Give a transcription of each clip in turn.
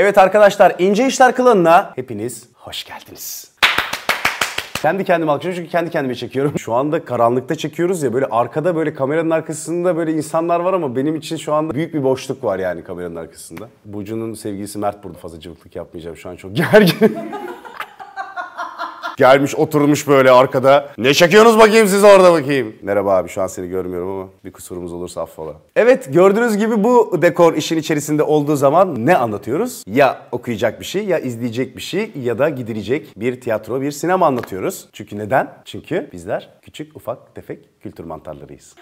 Evet arkadaşlar İnce İşler Kılığı'na hepiniz hoş geldiniz. Kendi kendime alkışlıyorum çünkü kendi kendime çekiyorum. Şu anda karanlıkta çekiyoruz ya böyle arkada böyle kameranın arkasında böyle insanlar var ama benim için şu anda büyük bir boşluk var yani kameranın arkasında. Burcu'nun sevgilisi Mert burada fazla cıvıklık yapmayacağım şu an çok gerginim. Gelmiş oturmuş böyle arkada. Ne çekiyorsunuz bakayım siz orada bakayım. Merhaba abi şu an seni görmüyorum ama bir kusurumuz olursa affola. Evet gördüğünüz gibi bu dekor işin içerisinde olduğu zaman ne anlatıyoruz? Ya okuyacak bir şey ya izleyecek bir şey ya da gidilecek bir tiyatro bir sinema anlatıyoruz. Çünkü neden? Çünkü bizler küçük ufak tefek kültür mantarlarıyız.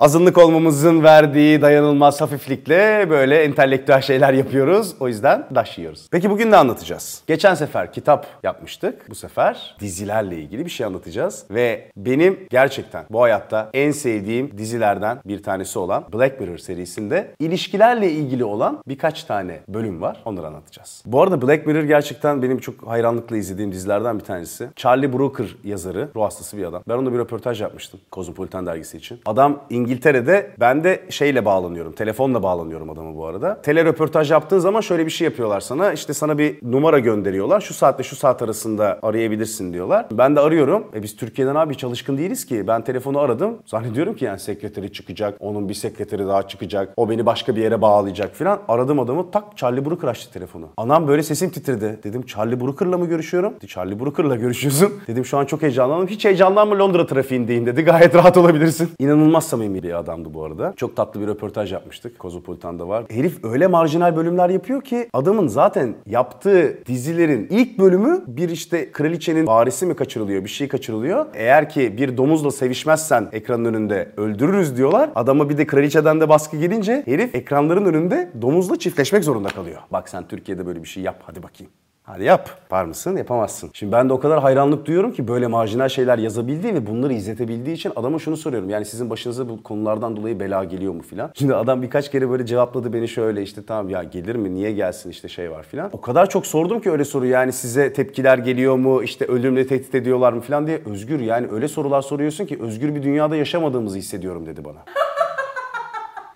Azınlık olmamızın verdiği dayanılmaz hafiflikle böyle entelektüel şeyler yapıyoruz. O yüzden daş yiyoruz. Peki bugün ne anlatacağız? Geçen sefer kitap yapmıştık. Bu sefer dizilerle ilgili bir şey anlatacağız. Ve benim gerçekten bu hayatta en sevdiğim dizilerden bir tanesi olan Black Mirror serisinde ilişkilerle ilgili olan birkaç tane bölüm var. Onları anlatacağız. Bu arada Black Mirror gerçekten benim çok hayranlıkla izlediğim dizilerden bir tanesi. Charlie Brooker yazarı, ruh hastası bir adam. Ben onunla bir röportaj yapmıştım Cosmopolitan dergisi için. Adam İngiltere'de ben de şeyle bağlanıyorum. Telefonla bağlanıyorum adamı bu arada. Tele röportaj yaptığın zaman şöyle bir şey yapıyorlar sana. İşte sana bir numara gönderiyorlar. Şu saatle şu saat arasında arayabilirsin diyorlar. Ben de arıyorum. E biz Türkiye'den abi çalışkın değiliz ki. Ben telefonu aradım. Zannediyorum ki yani sekreteri çıkacak. Onun bir sekreteri daha çıkacak. O beni başka bir yere bağlayacak falan. Aradım adamı tak Charlie Brooker açtı telefonu. Anam böyle sesim titredi. Dedim Charlie Brooker'la mı görüşüyorum? Dedi, Charlie Brooker'la görüşüyorsun. Dedim şu an çok heyecanlandım. Hiç heyecanlanma Londra trafiğindeyim dedi. Gayet rahat olabilirsin. İnanılmaz samimi bir adamdı bu arada. Çok tatlı bir röportaj yapmıştık. Cosmopolitan'da var. Herif öyle marjinal bölümler yapıyor ki adamın zaten yaptığı dizilerin ilk bölümü bir işte kraliçenin varisi mi kaçırılıyor, bir şey kaçırılıyor. Eğer ki bir domuzla sevişmezsen ekranın önünde öldürürüz diyorlar. Adama bir de kraliçeden de baskı gelince herif ekranların önünde domuzla çiftleşmek zorunda kalıyor. Bak sen Türkiye'de böyle bir şey yap hadi bakayım. Hadi yap. Var mısın? Yapamazsın. Şimdi ben de o kadar hayranlık duyuyorum ki böyle marjinal şeyler yazabildiği ve bunları izletebildiği için adama şunu soruyorum. Yani sizin başınıza bu konulardan dolayı bela geliyor mu filan. Şimdi adam birkaç kere böyle cevapladı beni şöyle işte tamam ya gelir mi niye gelsin işte şey var filan. O kadar çok sordum ki öyle soru yani size tepkiler geliyor mu işte ölümle tehdit ediyorlar mı filan diye. Özgür yani öyle sorular soruyorsun ki özgür bir dünyada yaşamadığımızı hissediyorum dedi bana.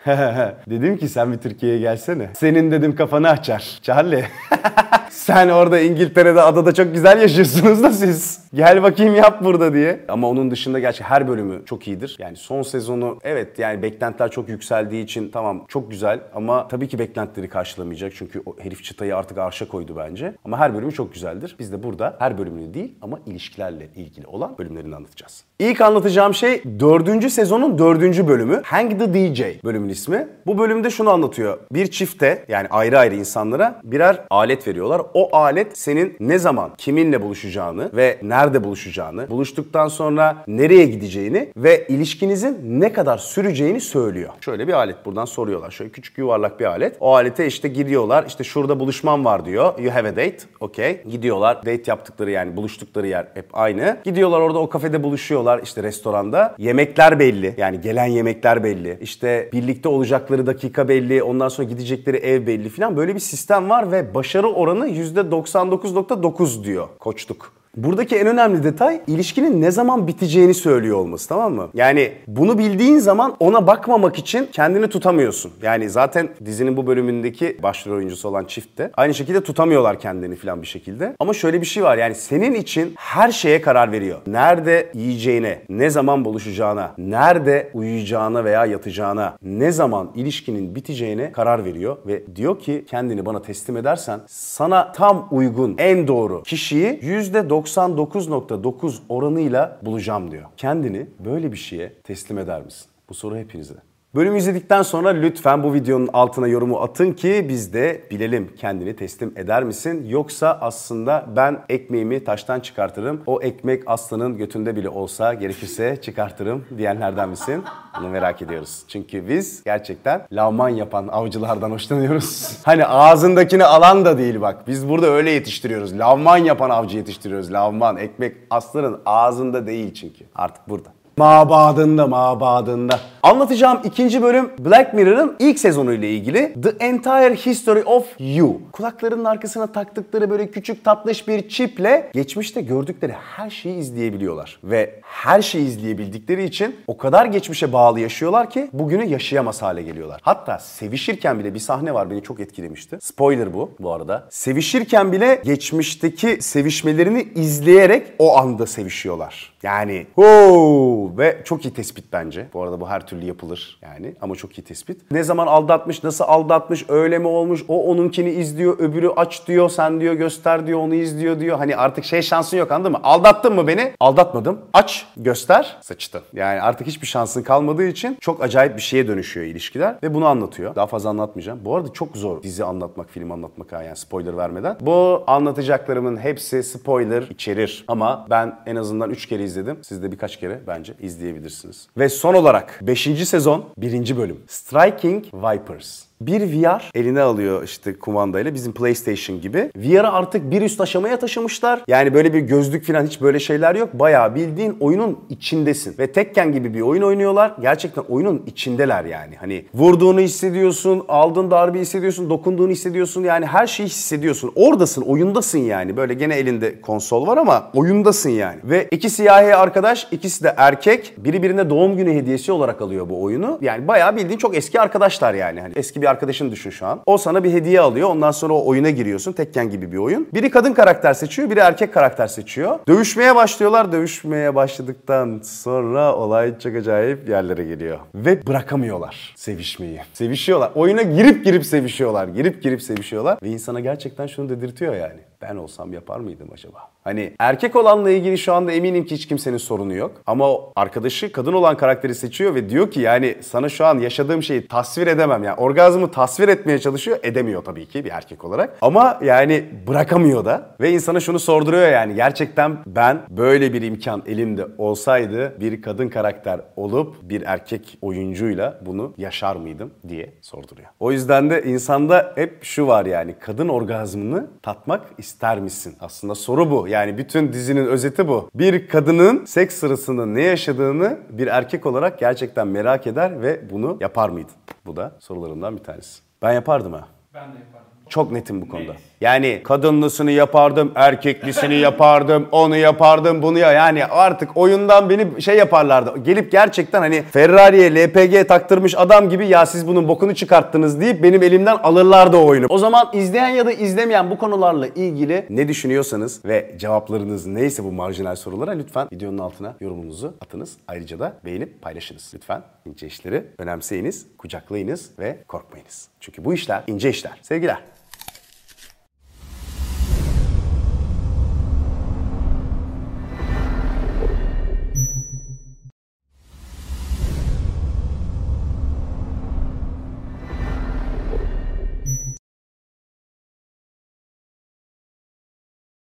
dedim ki sen bir Türkiye'ye gelsene. Senin dedim kafanı açar. Charlie. sen orada İngiltere'de adada çok güzel yaşıyorsunuz da siz. Gel bakayım yap burada diye. Ama onun dışında gerçi her bölümü çok iyidir. Yani son sezonu evet yani beklentiler çok yükseldiği için tamam çok güzel ama tabii ki beklentileri karşılamayacak. Çünkü o herif çıtayı artık arşa koydu bence. Ama her bölümü çok güzeldir. Biz de burada her bölümünü değil ama ilişkilerle ilgili olan bölümlerini anlatacağız. İlk anlatacağım şey dördüncü sezonun dördüncü bölümü. Hang the DJ bölümün ismi. Bu bölümde şunu anlatıyor. Bir çifte yani ayrı ayrı insanlara birer alet veriyorlar. O alet senin ne zaman kiminle buluşacağını ve nerede buluşacağını, buluştuktan sonra nereye gideceğini ve ilişkinizin ne kadar süreceğini söylüyor. Şöyle bir alet buradan soruyorlar. Şöyle küçük yuvarlak bir alet. O alete işte gidiyorlar. İşte şurada buluşmam var diyor. You have a date. Okay. Gidiyorlar. Date yaptıkları yani buluştukları yer hep aynı. Gidiyorlar orada o kafede buluşuyorlar işte restoranda. Yemekler belli. Yani gelen yemekler belli. İşte birlikte olacakları dakika belli. Ondan sonra gidecekleri ev belli falan. Böyle bir sistem var ve başarı oranı %99.9 diyor koçluk. Buradaki en önemli detay ilişkinin ne zaman biteceğini söylüyor olması tamam mı? Yani bunu bildiğin zaman ona bakmamak için kendini tutamıyorsun. Yani zaten dizinin bu bölümündeki başrol oyuncusu olan çift de aynı şekilde tutamıyorlar kendini falan bir şekilde. Ama şöyle bir şey var yani senin için her şeye karar veriyor. Nerede yiyeceğine, ne zaman buluşacağına, nerede uyuyacağına veya yatacağına, ne zaman ilişkinin biteceğine karar veriyor ve diyor ki kendini bana teslim edersen sana tam uygun, en doğru kişiyi %90 99.9 oranıyla bulacağım diyor. Kendini böyle bir şeye teslim eder misin? Bu soru hepinize. Bölümü izledikten sonra lütfen bu videonun altına yorumu atın ki biz de bilelim kendini teslim eder misin? Yoksa aslında ben ekmeğimi taştan çıkartırım. O ekmek aslanın götünde bile olsa gerekirse çıkartırım diyenlerden misin? Bunu merak ediyoruz. Çünkü biz gerçekten lavman yapan avcılardan hoşlanıyoruz. Hani ağzındakini alan da değil bak. Biz burada öyle yetiştiriyoruz. Lavman yapan avcı yetiştiriyoruz. Lavman, ekmek aslanın ağzında değil çünkü. Artık burada. Mabadında mabadında. Anlatacağım ikinci bölüm Black Mirror'ın ilk sezonu ile ilgili The Entire History of You. Kulaklarının arkasına taktıkları böyle küçük tatlış bir çiple geçmişte gördükleri her şeyi izleyebiliyorlar. Ve her şeyi izleyebildikleri için o kadar geçmişe bağlı yaşıyorlar ki bugünü yaşayamaz hale geliyorlar. Hatta sevişirken bile bir sahne var beni çok etkilemişti. Spoiler bu bu arada. Sevişirken bile geçmişteki sevişmelerini izleyerek o anda sevişiyorlar. Yani hoo ve çok iyi tespit bence. Bu arada bu her türlü yapılır yani ama çok iyi tespit. Ne zaman aldatmış, nasıl aldatmış, öyle mi olmuş, o onunkini izliyor, öbürü aç diyor, sen diyor göster diyor, onu izliyor diyor. Hani artık şey şansın yok anladın mı? Aldattın mı beni? Aldatmadım. Aç, göster, sıçtın. Yani artık hiçbir şansın kalmadığı için çok acayip bir şeye dönüşüyor ilişkiler ve bunu anlatıyor. Daha fazla anlatmayacağım. Bu arada çok zor dizi anlatmak, film anlatmak yani spoiler vermeden. Bu anlatacaklarımın hepsi spoiler içerir ama ben en azından 3 kere izledim. Siz de birkaç kere bence izleyebilirsiniz. Ve son olarak 5. sezon 1. bölüm. Striking Vipers. Bir VR eline alıyor işte kumandayla bizim PlayStation gibi. VR'ı artık bir üst aşamaya taşımışlar. Yani böyle bir gözlük falan hiç böyle şeyler yok. Bayağı bildiğin oyunun içindesin. Ve Tekken gibi bir oyun oynuyorlar. Gerçekten oyunun içindeler yani. Hani vurduğunu hissediyorsun, aldığın darbeyi hissediyorsun, dokunduğunu hissediyorsun. Yani her şeyi hissediyorsun. Oradasın, oyundasın yani. Böyle gene elinde konsol var ama oyundasın yani. Ve iki siyahi arkadaş, ikisi de erkek. Biri birine doğum günü hediyesi olarak alıyor bu oyunu. Yani bayağı bildiğin çok eski arkadaşlar yani. Hani eski bir arkadaşın düşün şu an. O sana bir hediye alıyor. Ondan sonra o oyuna giriyorsun. Tekken gibi bir oyun. Biri kadın karakter seçiyor, biri erkek karakter seçiyor. Dövüşmeye başlıyorlar. Dövüşmeye başladıktan sonra olay çok acayip yerlere geliyor. Ve bırakamıyorlar sevişmeyi. Sevişiyorlar. Oyuna girip girip sevişiyorlar. Girip girip sevişiyorlar. Ve insana gerçekten şunu dedirtiyor yani. Ben olsam yapar mıydım acaba? Hani erkek olanla ilgili şu anda eminim ki hiç kimsenin sorunu yok. Ama arkadaşı kadın olan karakteri seçiyor ve diyor ki yani sana şu an yaşadığım şeyi tasvir edemem. Yani orgazmı tasvir etmeye çalışıyor. Edemiyor tabii ki bir erkek olarak. Ama yani bırakamıyor da. Ve insana şunu sorduruyor yani gerçekten ben böyle bir imkan elimde olsaydı bir kadın karakter olup bir erkek oyuncuyla bunu yaşar mıydım diye sorduruyor. O yüzden de insanda hep şu var yani kadın orgazmını tatmak ister misin? Aslında soru bu. Yani bütün dizinin özeti bu. Bir kadının seks sırasında ne yaşadığını bir erkek olarak gerçekten merak eder ve bunu yapar mıydın? Bu da sorularımdan bir tanesi. Ben yapardım ha. Ben de yapardım. Çok netim bu konuda. Yani kadınlısını yapardım, erkeklisini yapardım, onu yapardım, bunu ya. Yani artık oyundan beni şey yaparlardı. Gelip gerçekten hani Ferrari'ye LPG taktırmış adam gibi ya siz bunun bokunu çıkarttınız deyip benim elimden alırlardı o oyunu. O zaman izleyen ya da izlemeyen bu konularla ilgili ne düşünüyorsanız ve cevaplarınız neyse bu marjinal sorulara lütfen videonun altına yorumunuzu atınız. Ayrıca da beğenip paylaşınız. Lütfen ince işleri önemseyiniz, kucaklayınız ve korkmayınız. Çünkü bu işler ince işler. Sevgiler.